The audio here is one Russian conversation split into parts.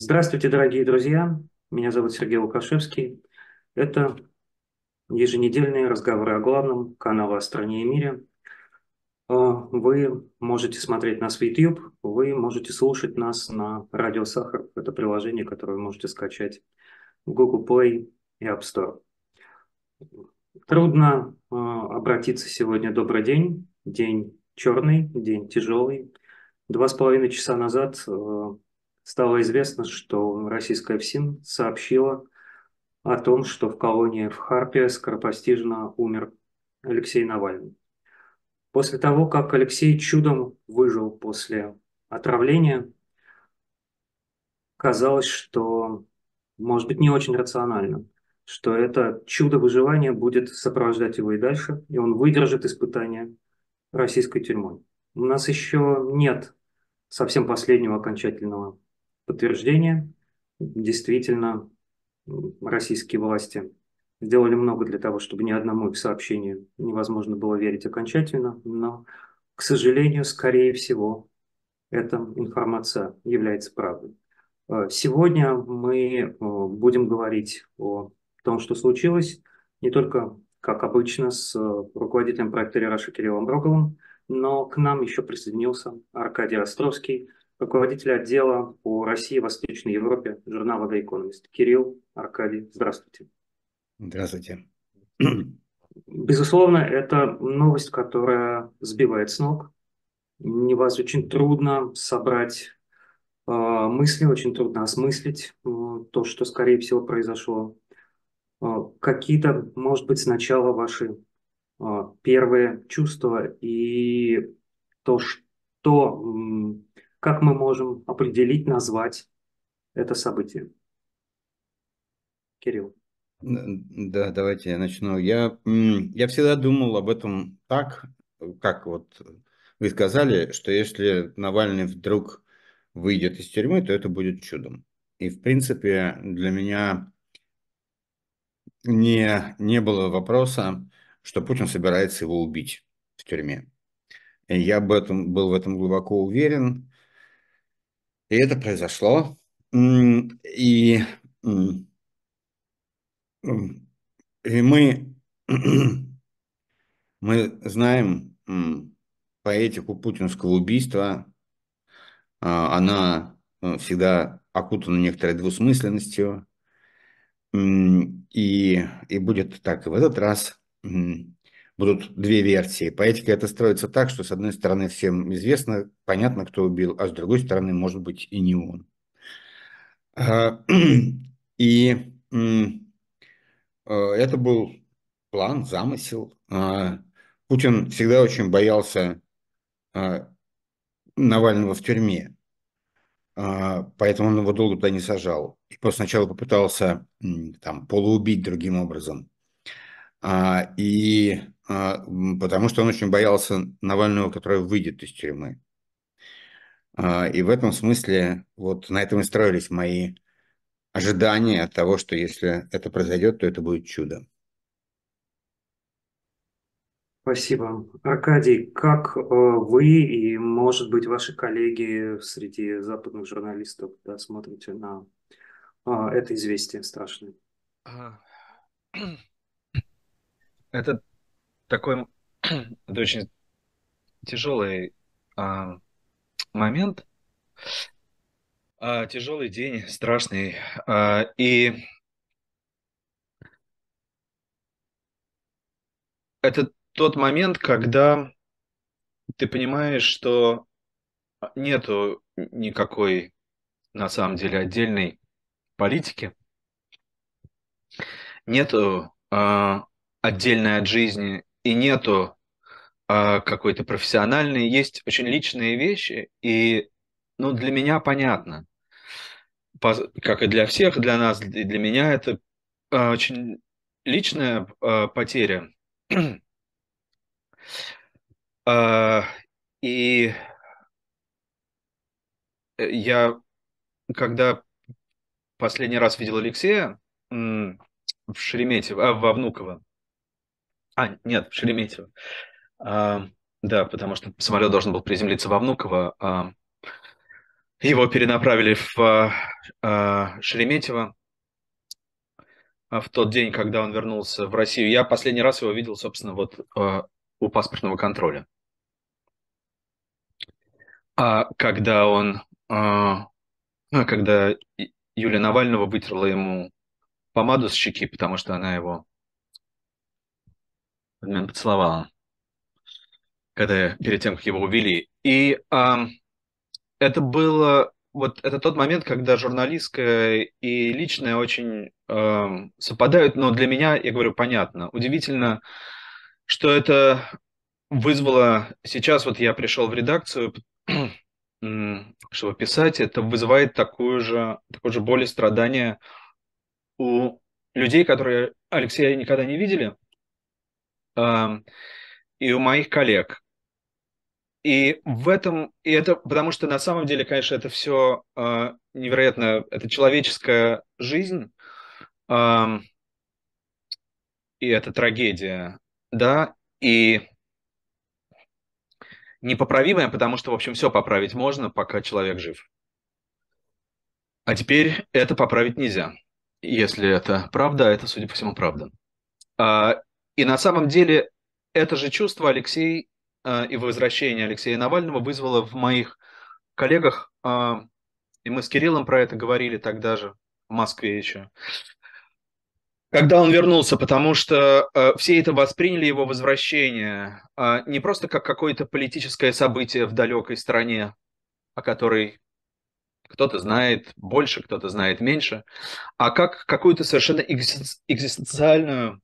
Здравствуйте, дорогие друзья. Меня зовут Сергей Лукашевский. Это еженедельные разговоры о главном, канала о стране и мире. А, вы можете смотреть нас в YouTube, вы можете слушать нас на Радио Сахар. Это приложение, которое вы можете скачать в Google Play и App Store. Трудно а, обратиться сегодня добрый день. День черный, день тяжелый. Два с половиной часа назад а, стало известно, что российская ФСИН сообщила о том, что в колонии в Харпе скоропостижно умер Алексей Навальный. После того, как Алексей чудом выжил после отравления, казалось, что, может быть, не очень рационально, что это чудо выживания будет сопровождать его и дальше, и он выдержит испытания российской тюрьмой. У нас еще нет совсем последнего окончательного подтверждения. Действительно, российские власти сделали много для того, чтобы ни одному их сообщению невозможно было верить окончательно, но, к сожалению, скорее всего, эта информация является правдой. Э, сегодня мы э, будем говорить о том, что случилось, не только, как обычно, с э, руководителем проекта Рераша Кириллом Роговым, но к нам еще присоединился Аркадий Островский, руководитель отдела по России и Восточной Европе журнала The Economist. Кирилл, Аркадий, здравствуйте. Здравствуйте. Безусловно, это новость, которая сбивает с ног. Не вас очень трудно собрать э, мысли, очень трудно осмыслить э, то, что, скорее всего, произошло. Э, какие-то, может быть, сначала ваши э, первые чувства и то, что как мы можем определить, назвать это событие? Кирилл. Да, давайте я начну. Я, я всегда думал об этом так, как вот вы сказали, что если Навальный вдруг выйдет из тюрьмы, то это будет чудом. И, в принципе, для меня не, не было вопроса, что Путин собирается его убить в тюрьме. Я об этом, был в этом глубоко уверен. И это произошло. И, и мы, мы знаем поэтику путинского убийства. А, она э, всегда окутана некоторой двусмысленностью. И, и будет так и в этот раз. Будут две версии. Поэтика это строится так, что с одной стороны всем известно, понятно, кто убил, а с другой стороны, может быть, и не он. А, и а, это был план, замысел. А, Путин всегда очень боялся Навального в тюрьме, поэтому он его долго туда не сажал. И сначала попытался там полуубить другим образом. И потому что он очень боялся Навального, который выйдет из тюрьмы. А, и в этом смысле вот на этом и строились мои ожидания от того, что если это произойдет, то это будет чудо. Спасибо. Аркадий, как э, вы и, может быть, ваши коллеги среди западных журналистов да, смотрите на а, это известие страшное? Это такой это очень тяжелый а, момент, а, тяжелый день, страшный. А, и это тот момент, когда ты понимаешь, что нету никакой на самом деле отдельной политики, нету э, отдельной от жизни и нету а, какой-то профессиональной, есть очень личные вещи, и ну, для меня понятно, по, как и для всех, для нас, и для меня это а, очень личная а, потеря. а, и я, когда последний раз видел Алексея в Шереметьево, а, во Внуково, а, нет, в Шереметьево. А, да, потому что самолет должен был приземлиться во Внуково. А, его перенаправили в э, Шереметьево в тот день, когда он вернулся в Россию. Я последний раз его видел, собственно, вот у паспортного контроля. А когда он, когда Юлия Навального вытерла ему помаду с щеки, потому что она его поцеловала, когда перед тем, как его увели. И а, это было вот это тот момент, когда журналистское и личное очень э, совпадают, но для меня, я говорю, понятно. Удивительно, что это вызвало сейчас, вот я пришел в редакцию, чтобы писать, это вызывает такую же, такое же боль и страдание у людей, которые Алексея никогда не видели, и у моих коллег. И в этом, и это, потому что на самом деле, конечно, это все э, невероятно, это человеческая жизнь, э, и это трагедия, да, и непоправимое, потому что, в общем, все поправить можно, пока человек жив. А теперь это поправить нельзя. Если это правда, это, судя по всему, правда. А, и на самом деле это же чувство Алексей а, и возвращение Алексея Навального вызвало в моих коллегах, а, и мы с Кириллом про это говорили тогда же, в Москве еще, когда он вернулся, потому что э, все это восприняли его возвращение э, не просто как какое-то политическое событие в далекой стране, о которой кто-то знает больше, кто-то знает меньше, а как какую-то совершенно экзистенциальную э,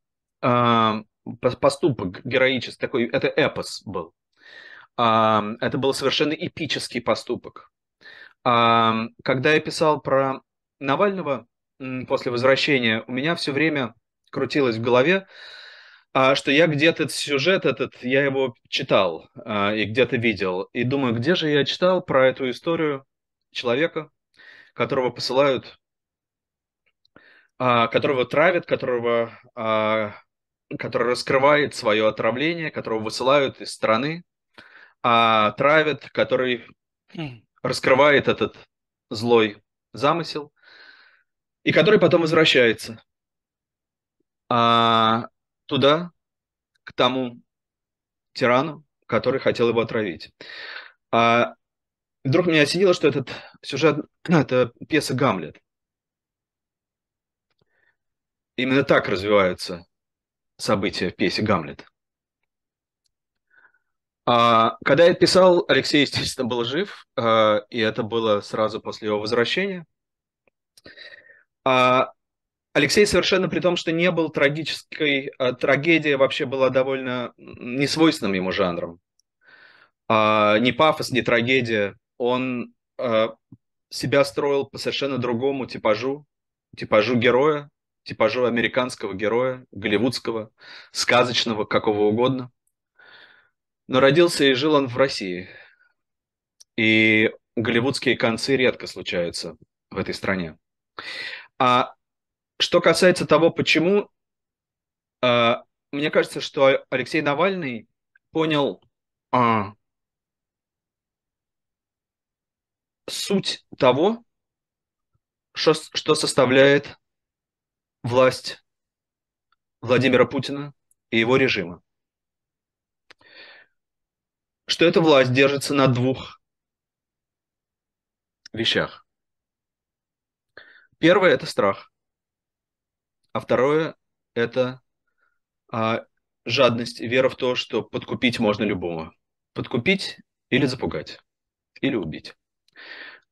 поступок героический, такой, это эпос был. Это был совершенно эпический поступок. Когда я писал про Навального, после возвращения, у меня все время крутилось в голове, а, что я где-то сюжет этот, я его читал а, и где-то видел. И думаю, где же я читал про эту историю человека, которого посылают, а, которого травят, которого, который раскрывает свое отравление, которого высылают из страны, а травят, который раскрывает этот злой замысел и который потом возвращается а, туда, к тому тирану, который хотел его отравить. А, вдруг меня осенило, что этот сюжет – это пьеса «Гамлет». Именно так развиваются события в пьесе «Гамлет». А, когда я писал, Алексей, естественно, был жив, а, и это было сразу после его возвращения. А Алексей совершенно при том, что не был трагической, а трагедия вообще была довольно несвойственным ему жанром. А, ни пафос, ни трагедия. Он а, себя строил по совершенно другому типажу, типажу героя, типажу американского героя, голливудского, сказочного, какого угодно. Но родился и жил он в России. И голливудские концы редко случаются в этой стране. А что касается того, почему, э, мне кажется, что Алексей Навальный понял э, суть того, что, что составляет власть Владимира Путина и его режима. Что эта власть держится на двух вещах. Первое – это страх. А второе – это а, жадность и вера в то, что подкупить можно любого. Подкупить или запугать, или убить.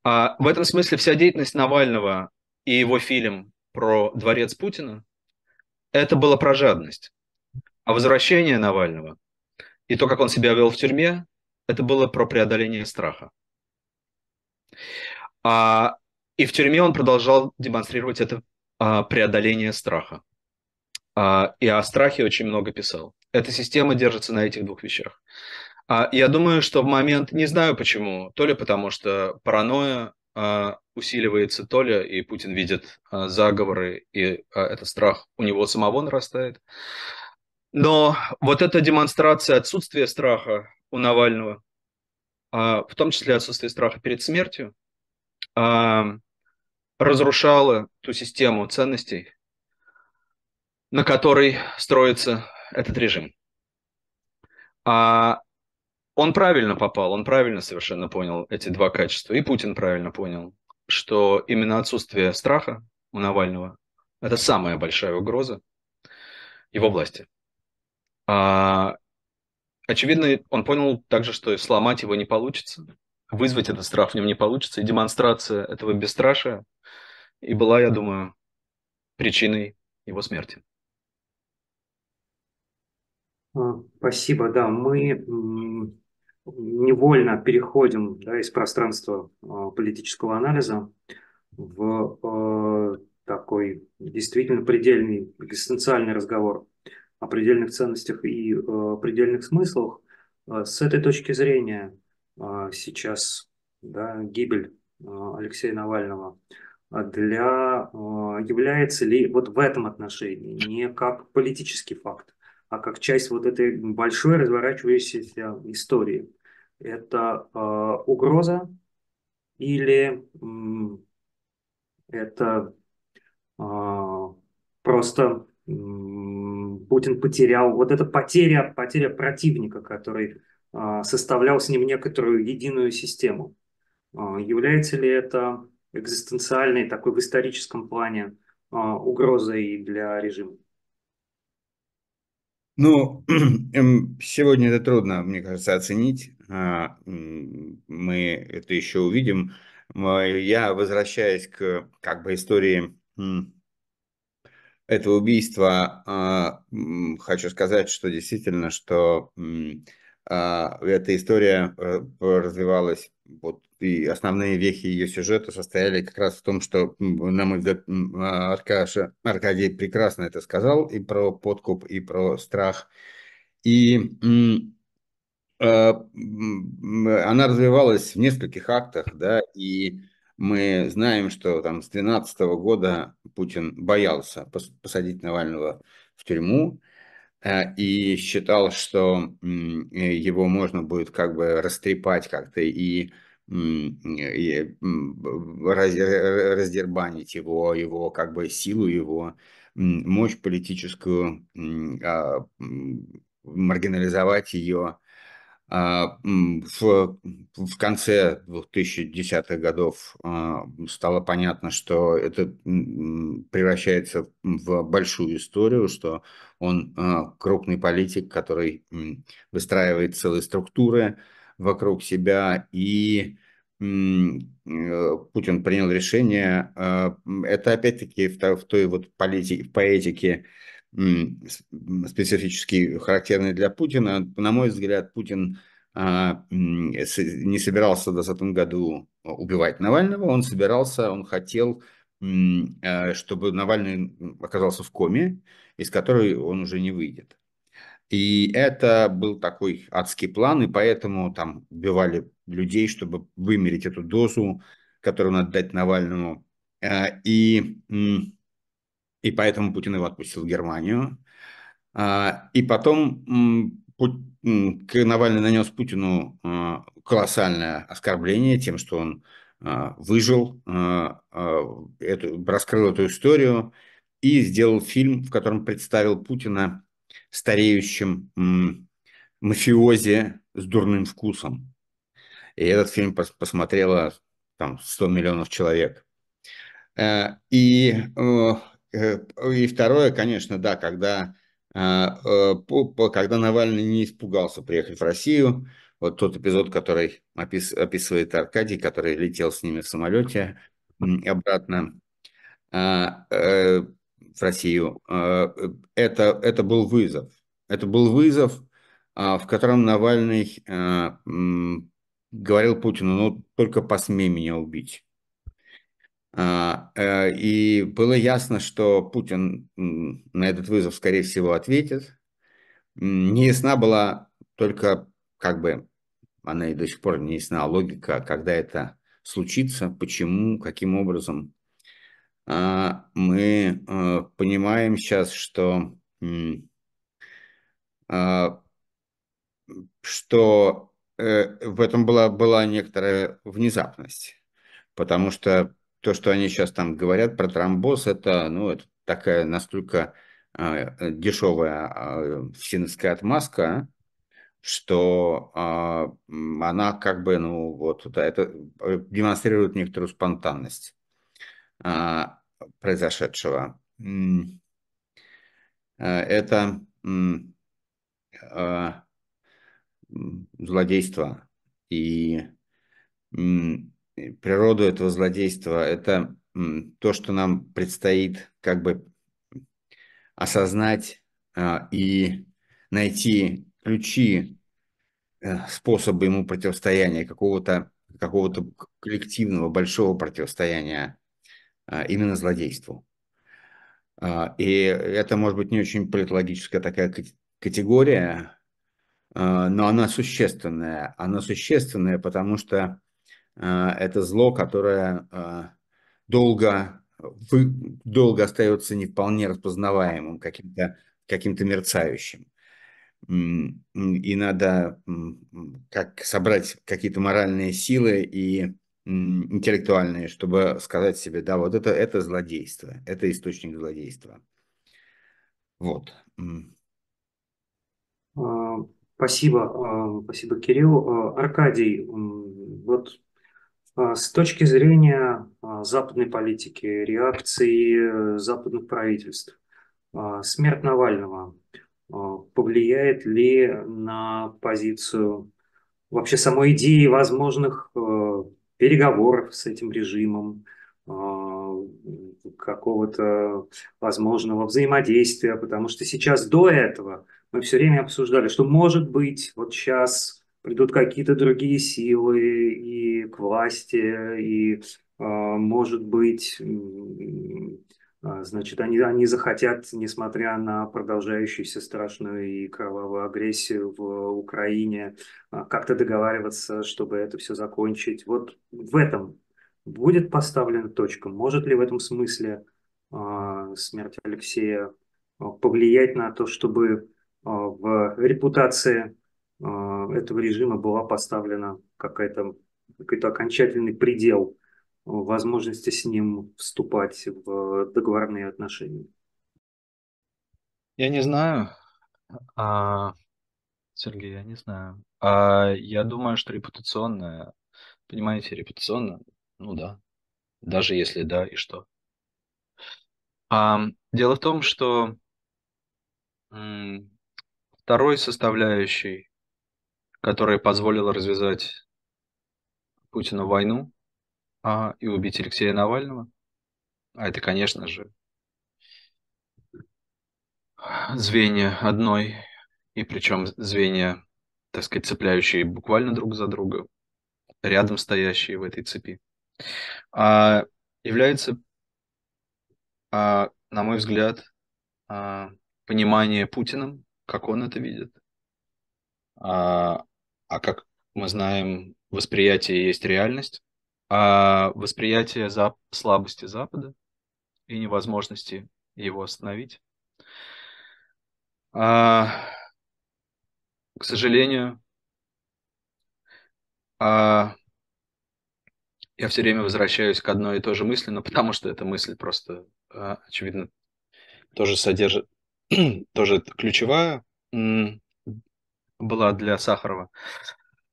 А в этом смысле вся деятельность Навального и его фильм про дворец Путина – это было про жадность. А возвращение Навального и то, как он себя вел в тюрьме, это было про преодоление страха. А и в тюрьме он продолжал демонстрировать это а, преодоление страха. А, и о страхе очень много писал. Эта система держится на этих двух вещах. А, я думаю, что в момент, не знаю почему, то ли потому что паранойя усиливается, то ли и Путин видит а, заговоры, и а, этот страх у него самого нарастает. Но вот эта демонстрация отсутствия страха у Навального, а, в том числе отсутствие страха перед смертью, разрушало ту систему ценностей, на которой строится этот режим. А он правильно попал, он правильно совершенно понял эти два качества. И Путин правильно понял, что именно отсутствие страха у Навального – это самая большая угроза его власти. А, очевидно, он понял также, что сломать его не получится, вызвать этот страх в нем не получится, и демонстрация этого бесстрашия и была, я думаю, причиной его смерти. Спасибо, да, мы невольно переходим да, из пространства а, политического анализа в а, такой действительно предельный экзистенциальный разговор о предельных ценностях и предельных смыслах. С этой точки зрения сейчас да, гибель Алексея Навального для является ли вот в этом отношении не как политический факт, а как часть вот этой большой разворачивающейся истории. Это э, угроза или э, это э, просто э, Путин потерял, вот эта потеря, потеря противника, который э, составлял с ним некоторую единую систему. Э, является ли это экзистенциальной такой в историческом плане э, угрозой для режима? Ну, эм, сегодня это трудно, мне кажется, оценить. А, мы это еще увидим. Я возвращаюсь к как бы истории этого убийства, а, хочу сказать, что действительно, что эта история э, развивалась, вот, и основные вехи ее сюжета состояли как раз в том, что, на мой взгляд, Аркаша, Аркадий прекрасно это сказал, и про подкуп, и про страх. И а, она развивалась в нескольких актах, да, и мы знаем, что там с 2012 года Путин боялся посадить Навального в тюрьму, и считал, что его можно будет как бы растрепать как-то и, и раздербанить его, его как бы силу, его мощь политическую, а, маргинализовать ее. А, в, в конце 2010-х годов а, стало понятно, что это превращается в большую историю, что он а, крупный политик, который выстраивает целые структуры вокруг себя, и э, Путин принял решение, это опять-таки в той вот политике, в поэтике, специфически характерный для Путина. На мой взгляд, Путин а, не собирался в 2020 году убивать Навального, он собирался, он хотел, а, чтобы Навальный оказался в коме, из которой он уже не выйдет. И это был такой адский план, и поэтому там убивали людей, чтобы вымерить эту дозу, которую надо дать Навальному. А, и и поэтому Путин его отпустил в Германию. А, и потом Навальный нанес Путину а, колоссальное оскорбление тем, что он а, выжил, раскрыл эту историю и сделал фильм, в котором представил Путина стареющим мафиози с дурным вкусом. И этот фильм посмотрело там 100 миллионов человек. Э, и Э, и второе, конечно, да, когда, а, э, когда Навальный не испугался приехать в Россию, вот тот эпизод, который опис, описывает Аркадий, который летел с ними в самолете обратно а, э, в Россию, а, это, это был вызов. Это был вызов, в котором Навальный говорил Путину, ну только посмей меня убить. А, э, и было ясно, что Путин на этот вызов, скорее всего, ответит. Не ясна была только, как бы, она и до сих пор не ясна логика, когда это случится, почему, каким образом. А, мы э, понимаем сейчас, что, а, что э, в этом была, была некоторая внезапность потому что то, что они сейчас там говорят про тромбоз, это, ну, это такая настолько э, дешевая э, всеновская отмазка, что э, она как бы, ну, вот это, это демонстрирует некоторую спонтанность э, произошедшего. Это э, злодейство и природу этого злодейства, это то, что нам предстоит как бы осознать а, и найти ключи, э, способы ему противостояния, какого-то какого коллективного большого противостояния а, именно злодейству. А, и это может быть не очень политологическая такая категория, но она существенная. Она существенная, потому что это зло, которое э, долго, долго остается не вполне распознаваемым, каким-то каким мерцающим. И надо как собрать какие-то моральные силы и интеллектуальные, чтобы сказать себе, да, вот это, это злодейство, это источник злодейства. Вот. А, спасибо, а, спасибо, Кирилл. А, Аркадий, вот а, с точки зрения а, западной политики, реакции э, западных правительств, а, смерть Навального повлияет ли на позицию вообще самой идеи возможных э, переговоров с этим режимом, какого-то возможного взаимодействия, потому что сейчас до этого мы все время обсуждали, что может быть вот сейчас придут какие-то другие силы и к власти, и, а, может быть, а, значит, они, они захотят, несмотря на продолжающуюся страшную и кровавую агрессию в Украине, а, как-то договариваться, чтобы это все закончить. Вот в этом будет поставлена точка? Может ли в этом смысле смерть Алексея повлиять на то, чтобы в репутации этого режима была поставлена какая-то какой-то окончательный предел возможности с ним вступать в договорные отношения? Я не знаю, а, Сергей, я не знаю. А, я думаю, что репутационная, понимаете, репутационная, ну да, даже если да, и что. А, дело в том, что второй составляющей которая позволила развязать Путину войну а, и убить Алексея Навального. А это, конечно же, звенья одной, и причем звенья, так сказать, цепляющие буквально друг за друга, рядом стоящие в этой цепи, а, является, а, на мой взгляд, а, понимание Путиным, как он это видит, а, а как мы знаем, восприятие есть реальность, а восприятие за слабости Запада и невозможности его остановить. А, к сожалению, а, я все время возвращаюсь к одной и той же мысли, но потому что эта мысль просто, а, очевидно, тоже содержит, тоже ключевая была для Сахарова.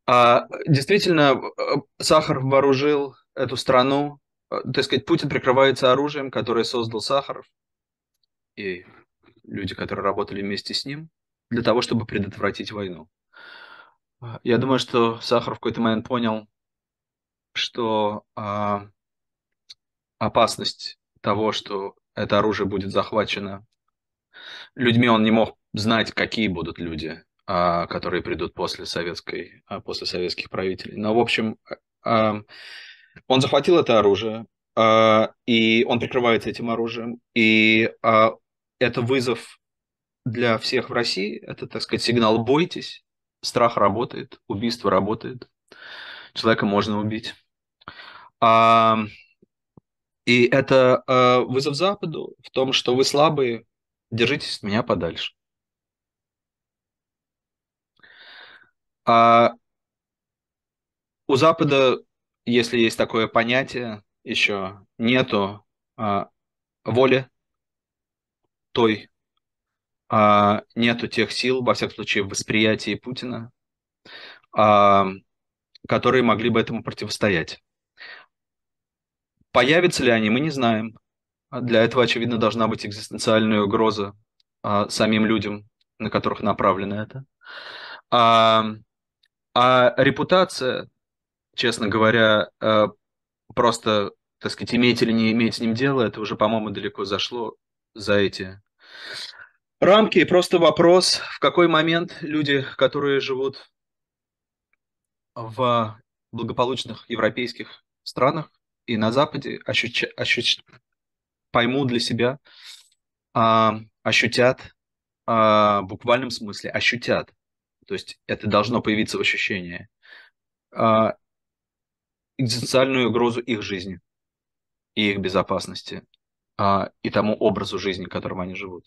А, действительно, э, Сахаров вооружил эту страну, э, так сказать, Путин прикрывается оружием, которое создал Сахаров и люди, которые работали вместе с ним, для того, чтобы предотвратить войну. Я думаю, что Сахаров в какой-то момент понял, что а, опасность того, что это оружие будет захвачено людьми, он не мог знать, какие будут люди, а, которые придут после, советской, а, после советских правителей. Но, в общем, а, он захватил это оружие, и он прикрывается этим оружием, и это вызов для всех в России, это, так сказать, сигнал «бойтесь», страх работает, убийство работает, человека можно убить. И это вызов Западу в том, что вы слабые, держитесь от меня подальше. А у Запада если есть такое понятие, еще нету а, воли той, а, нету тех сил, во всяком случае, в восприятии Путина, а, которые могли бы этому противостоять. Появятся ли они, мы не знаем. Для этого, очевидно, должна быть экзистенциальная угроза а, самим людям, на которых направлено это. А, а репутация, честно говоря, а, просто, так сказать, иметь или не иметь с ним дело, это уже, по-моему, далеко зашло за эти рамки. Просто вопрос, в какой момент люди, которые живут в благополучных европейских странах и на Западе, ощущ... Ощущ... поймут для себя, а, ощутят а, в буквальном смысле, ощутят. То есть это должно появиться в ощущении. А, экзистенциальную угрозу их жизни и их безопасности а, и тому образу жизни, которым они живут.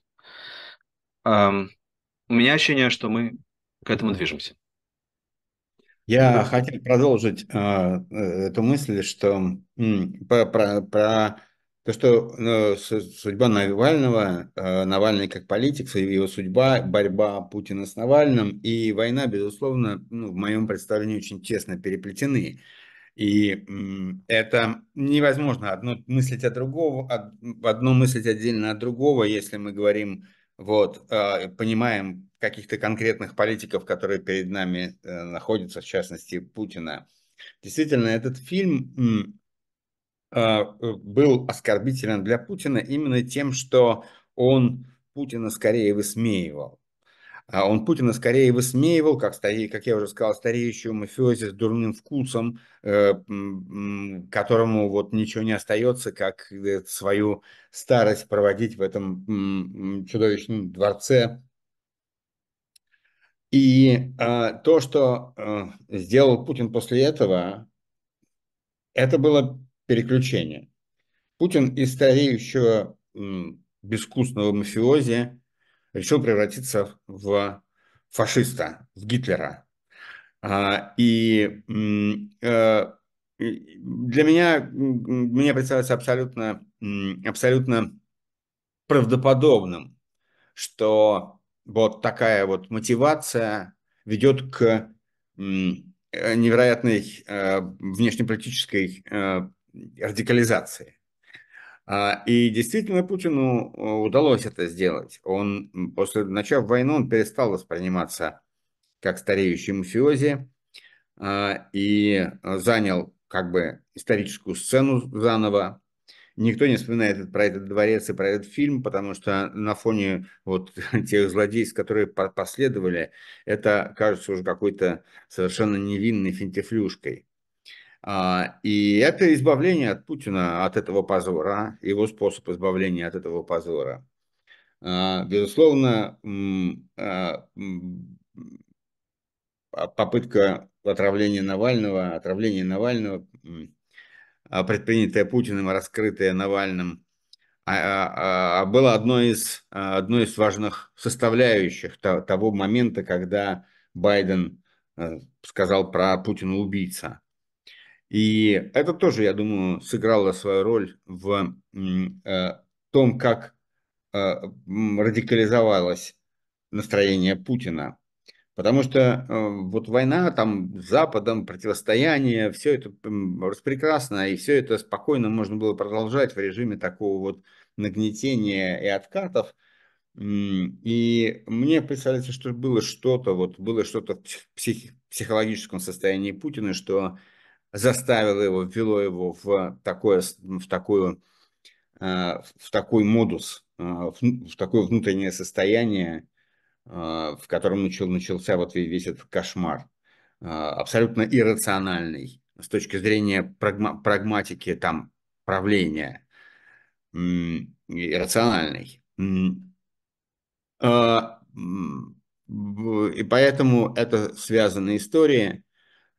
А, у меня ощущение, что мы к этому движемся. Я да. хотел продолжить э, эту мысль, что м, про, про, про то, что ну, судьба Навального, э, Навальный как политик, его судьба, борьба Путина с Навальным и война, безусловно, ну, в моем представлении очень тесно переплетены. И это невозможно одно мыслить от другого, одно мыслить отдельно от другого, если мы говорим, вот, э, понимаем каких-то конкретных политиков, которые перед нами э, находятся, в частности, Путина. Действительно, этот фильм был оскорбителен для Путина именно тем, что он Путина скорее высмеивал. А он Путина скорее высмеивал, как, старе, как я уже сказал, стареющего мафиози с дурным вкусом, э, которому вот ничего не остается, как э, свою старость проводить в этом чудовищном дворце. И э, то, что сделал Путин после этого, это было переключение. Путин из стареющего безвкусного мафиози решил превратиться в фашиста, в Гитлера. А, и э, для меня, мне представляется абсолютно, абсолютно правдоподобным, что вот такая вот мотивация ведет к невероятной э, внешнеполитической э, радикализации. А, и действительно Путину э, удалось это сделать. Он после начав войну он перестал восприниматься как стареющий мафиози а, и занял как бы историческую сцену заново. Никто не вспоминает про этот дворец и про этот фильм, потому что на фоне вот тех злодейств, которые последовали, это кажется уже какой-то совершенно невинной финтифлюшкой. А, и это избавление от Путина, от этого позора, его способ избавления от этого позора. А, безусловно, а, попытка отравления Навального, отравления Навального, предпринятая Путиным, раскрытая Навальным, было одной из, одной из важных составляющих того момента, когда Байден э, сказал про Путина убийца. И это тоже, я думаю, сыграло свою роль в э, том, как э, радикализовалось настроение Путина. Потому что э, вот война там с Западом, противостояние, все это распрекрасно, и все это спокойно можно было продолжать в режиме такого вот нагнетения и откатов. И мне представляется, что было что-то, вот было что-то в псих, психологическом состоянии Путина, что заставило его, ввело его в, такое, в, такую, э, в такой модус, э, в такое внутреннее состояние, э, в котором начал, начался вот весь этот кошмар, абсолютно иррациональный с точки зрения прагма, прагматики там правления, иррациональный. И поэтому это связанная история.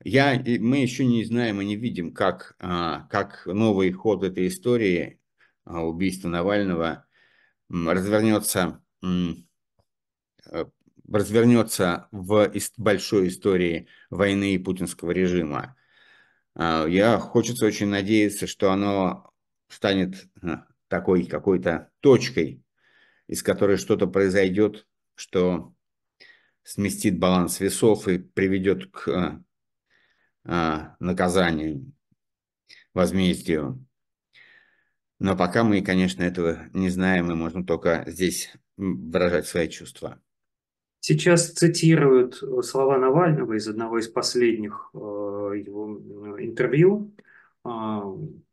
Я, мы еще не знаем и не видим, как, а, как новый ход этой истории а, убийства Навального развернется, э, развернется в большой истории войны и путинского режима. А, я хочется очень надеяться, что оно станет такой какой-то точкой, из которой что-то произойдет, что сместит баланс весов и приведет к наказанию, возмездию. Но пока мы, конечно, этого не знаем, мы можем только здесь выражать свои чувства. Сейчас цитируют слова Навального из одного из последних э, его интервью, э,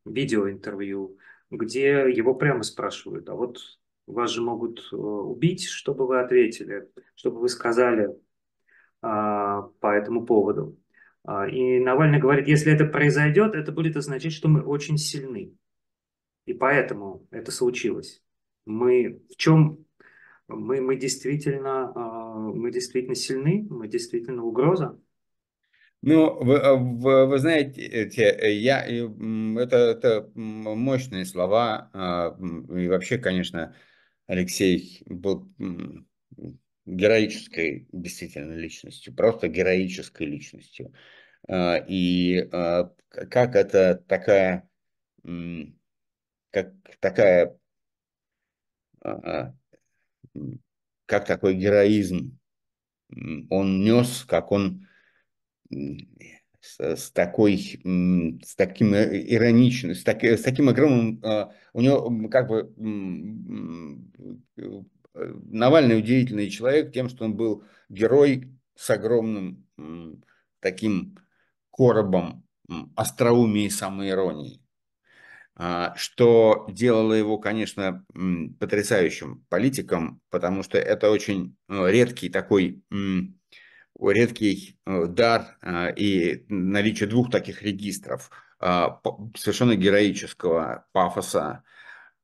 видеоинтервью, где его прямо спрашивают, а вот вас же могут э, убить, что бы вы ответили, что бы вы сказали по этому поводу. И Навальный говорит, если это произойдет, это будет означать, что мы очень сильны. И поэтому это случилось. Мы в чем мы, мы действительно мы действительно сильны, мы действительно угроза. Ну, вы, а, вы, вы знаете, я, это, это мощные слова. А, и вообще, конечно, Алексей был героической действительно личностью, просто героической личностью. А, и как это такая, как такая, как такой героизм он нес, как он с, такой, с таким ироничным, с, таки, с таким огромным, а, у него как бы Навальный удивительный человек тем, что он был герой с огромным таким коробом остроумия и самоиронии, а, что делало его, конечно, потрясающим политиком, потому что это очень ну, редкий такой редкий э, дар э, и наличие двух таких регистров э, совершенно героического пафоса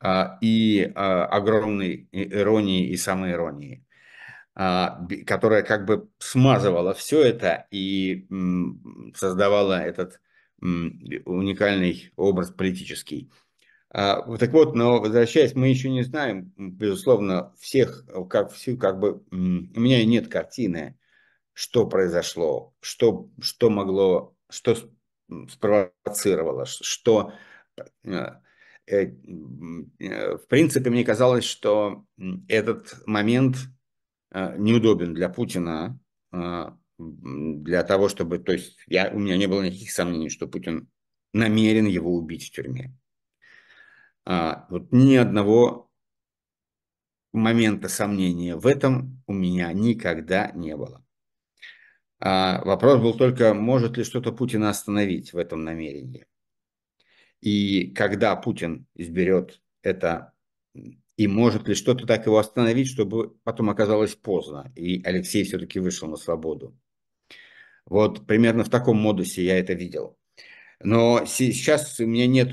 и огромной иронии и самоиронии, которая как бы смазывала все это и создавала этот уникальный образ политический. Так вот, но возвращаясь, мы еще не знаем, безусловно, всех, как, всю, как бы, у меня нет картины, что произошло, что, что могло, что спровоцировало, что... Э, э, в принципе, мне казалось, что этот момент э, неудобен для Путина, для того, чтобы... То есть я, у меня не было никаких сомнений, что Путин намерен его убить в тюрьме. А, вот ни одного момента сомнения в этом у меня никогда не было. А вопрос был только, может ли что-то Путина остановить в этом намерении. И когда Путин изберет это, и может ли что-то так его остановить, чтобы потом оказалось поздно, и Алексей все-таки вышел на свободу. Вот примерно в таком модусе я это видел. Но сейчас у меня нет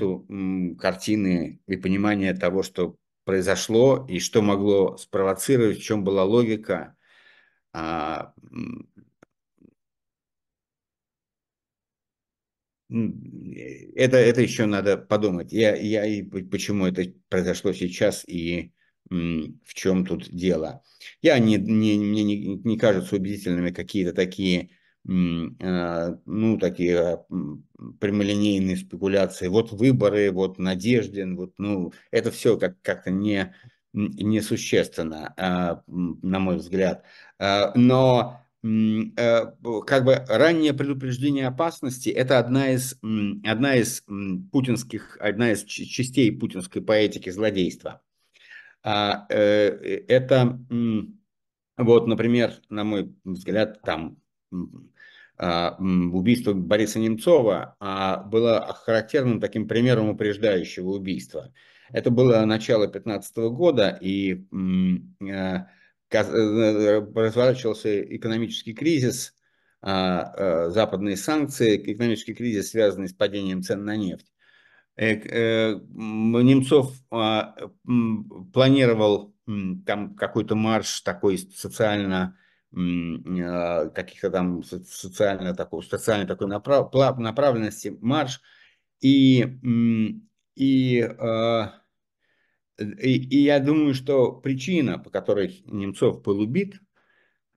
картины и понимания того, что произошло и что могло спровоцировать, в чем была логика. Это, это еще надо подумать. Я, я и почему это произошло сейчас и в чем тут дело. Я не, не, мне не, не кажутся убедительными какие-то такие, а, ну, такие а, прямолинейные спекуляции. Вот выборы, вот Надеждин, вот, ну, это все как, как-то не, несущественно, а, на мой взгляд. Но Э, как бы раннее предупреждение опасности – это одна из, одна из путинских, одна из частей путинской поэтики злодейства. А, э, это, вот, например, на мой взгляд, там а, убийство Бориса Немцова а, было характерным таким примером упреждающего убийства. Это было начало 15 года, и Э, э, разворачивался экономический кризис, а, э, западные санкции, экономический кризис, связанный с падением цен на нефть. Немцов а, планировал там какой-то марш такой социально а, каких-то там социально такой, социальной такой направ, направленности марш и, и и, и я думаю, что причина, по которой Немцов был убит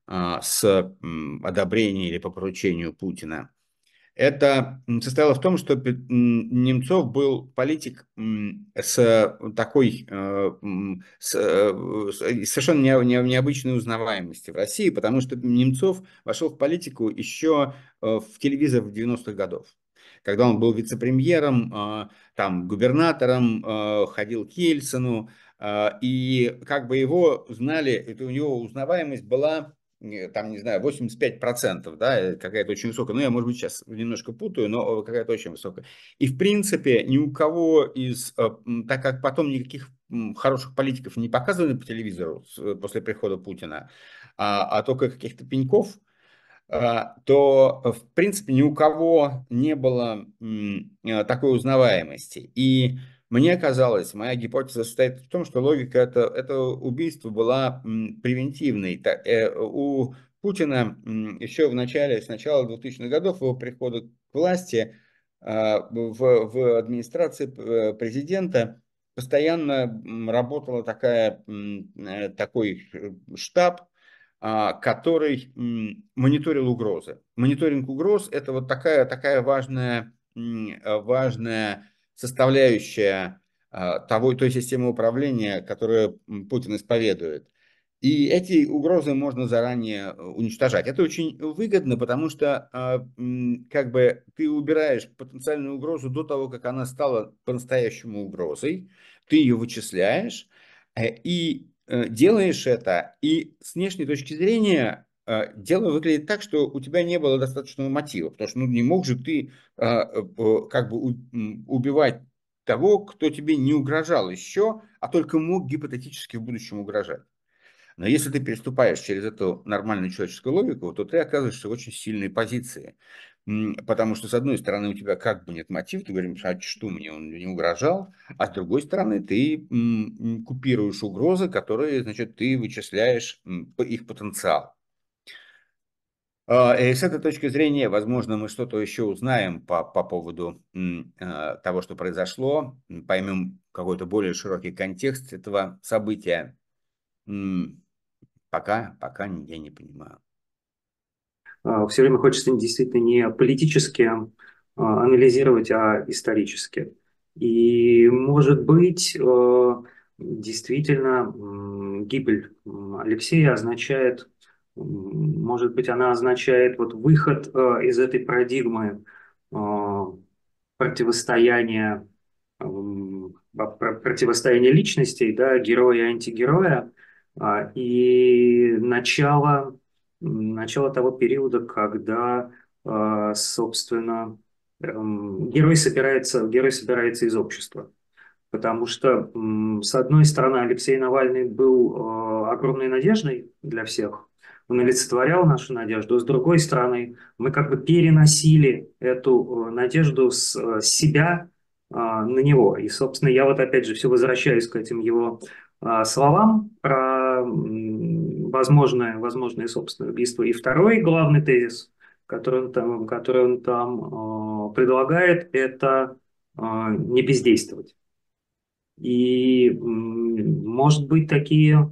а, с м, одобрения или по поручению Путина, это состояло в том, что Немцов был политик с такой э, с, э, совершенно необычной узнаваемости в России, потому что Немцов вошел в политику еще э, в телевизор в 90-х годов когда он был вице-премьером, там, губернатором, ходил к Ельцину, и как бы его знали, это у него узнаваемость была там, не знаю, 85%, да, э, какая-то очень высокая, ну, я, может быть, сейчас немножко путаю, но какая-то очень высокая. И, в принципе, ни у кого из, э, так как потом никаких хороших политиков не показывали по телевизору э, после прихода Путина, а, а только каких-то пеньков, то, в принципе, ни у кого не было такой узнаваемости. И мне казалось, моя гипотеза состоит в том, что логика это, это убийство была превентивной. Э, у Путина еще в начале, с начала 2000-х годов его прихода к власти а, в, в администрации э, президента постоянно работала такая, э, такой штаб, а, который мониторил угрозы. Мониторинг угроз – это вот такая, такая важная, важная составляющая а, того, той системы управления, которую Путин исповедует. И эти угрозы можно заранее э, уничтожать. Это очень выгодно, потому что а, как бы ты убираешь потенциальную угрозу до того, как она стала по-настоящему угрозой, ты ее вычисляешь э, и делаешь это, и с внешней точки зрения а, дело выглядит так, что у тебя не было достаточного мотива, потому что ну, не мог же ты а, как бы убивать того, кто тебе не угрожал еще, а только мог гипотетически в будущем угрожать. Но если ты переступаешь через эту нормальную человеческую логику, то ты оказываешься в очень сильной позиции. Потому что, с одной стороны, у тебя как бы нет мотива, ты говоришь, а что мне он не угрожал, а с другой стороны, ты купируешь угрозы, которые, значит, ты вычисляешь их потенциал. А, и с этой точки зрения, возможно, мы что-то еще узнаем по, по поводу а, того, что произошло, поймем какой-то более широкий контекст этого события. Пока, пока я не понимаю. А, Все время хочется действительно не политически анализировать, а исторически. И, может быть, действительно, гибель Алексея означает может быть, она означает вот выход э, из этой парадигмы э, противостояния, э, противостояния личностей, да, героя и антигероя, э, и начало, начало того периода, когда, э, собственно, э, герой собирается, герой собирается из общества. Потому что, с одной стороны, Алексей Навальный был э, огромной надеждой для всех, он олицетворял нашу надежду. С другой стороны, мы как бы переносили эту э, надежду с э, себя а, на него. И, собственно, я вот опять же все возвращаюсь к этим его а, словам про возможное, возможное собственное убийство. И второй главный тезис, который он там, который он там э, предлагает, это не бездействовать. И, может быть, такие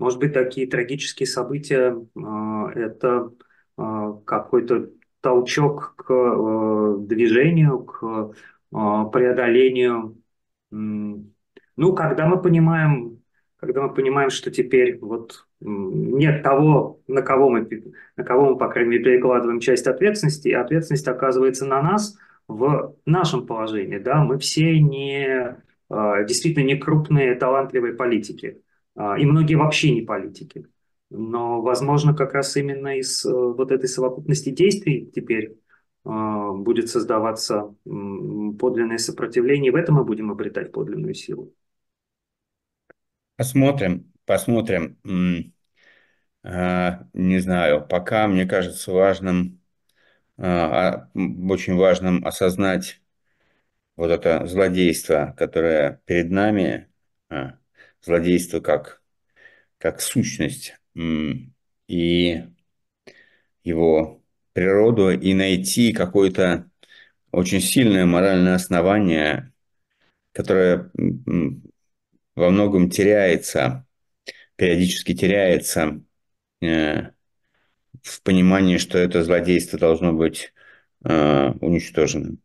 может быть, такие трагические события а, – это а, какой-то толчок к движению, к а, преодолению. Ну, когда мы понимаем, когда мы понимаем, что теперь вот нет того, на кого мы, на кого мы, по крайней мере, перекладываем часть ответственности, и ответственность оказывается на нас в нашем положении. Да? Мы все не, действительно не крупные талантливые политики. А, и многие вообще не политики. Но, возможно, как раз именно из э, вот этой совокупности действий теперь а, будет создаваться подлинное сопротивление, и в этом мы будем обретать подлинную силу. Посмотрим, посмотрим. А, не знаю, пока мне кажется важным, очень важным осознать вот это злодейство, которое перед нами, злодейство как, как сущность и его природу, и найти какое-то очень сильное моральное основание, которое во многом теряется, периодически теряется э, в понимании, что это злодейство должно быть э, уничтожены.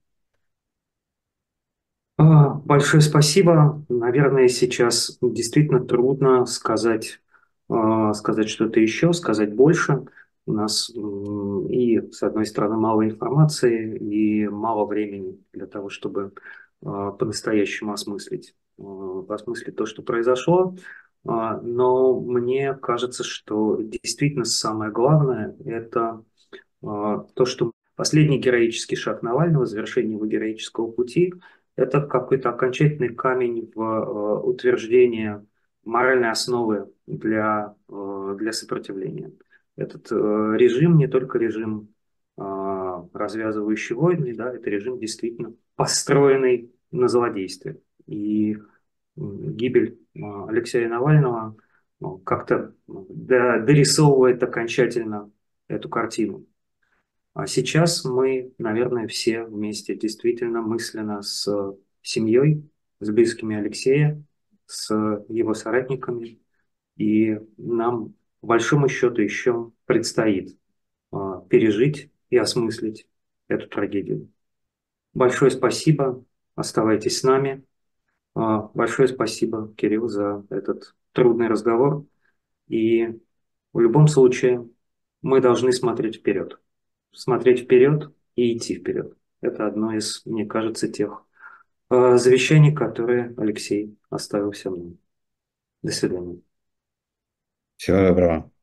А, большое спасибо. Наверное, сейчас действительно трудно сказать, а, сказать что-то еще, сказать больше. У нас и, с одной стороны, мало информации и мало времени для того, чтобы по-настоящему осмыслить, осмыслить то, что произошло. Но мне кажется, что действительно самое главное – это то, что последний героический шаг Навального, завершение его героического пути – это какой-то окончательный камень в э, утверждение моральной основы для, э, для сопротивления. Этот э, режим не только режим, развязывающий войны, да, это режим действительно построенный на злодействе. И гибель Алексея Навального ну, как-то дорисовывает окончательно эту картину. А сейчас мы, наверное, все вместе действительно мысленно с семьей, с близкими Алексея, с его соратниками. И нам, по большому счету, еще предстоит а, пережить и осмыслить эту трагедию. Большое спасибо. Оставайтесь с нами. А, большое спасибо, Кирилл, за этот трудный разговор. И в любом случае мы должны смотреть вперед смотреть вперед и идти вперед. Это одно из, мне кажется, тех э, завещаний, которые Алексей оставил всем нам. До свидания. Всего доброго.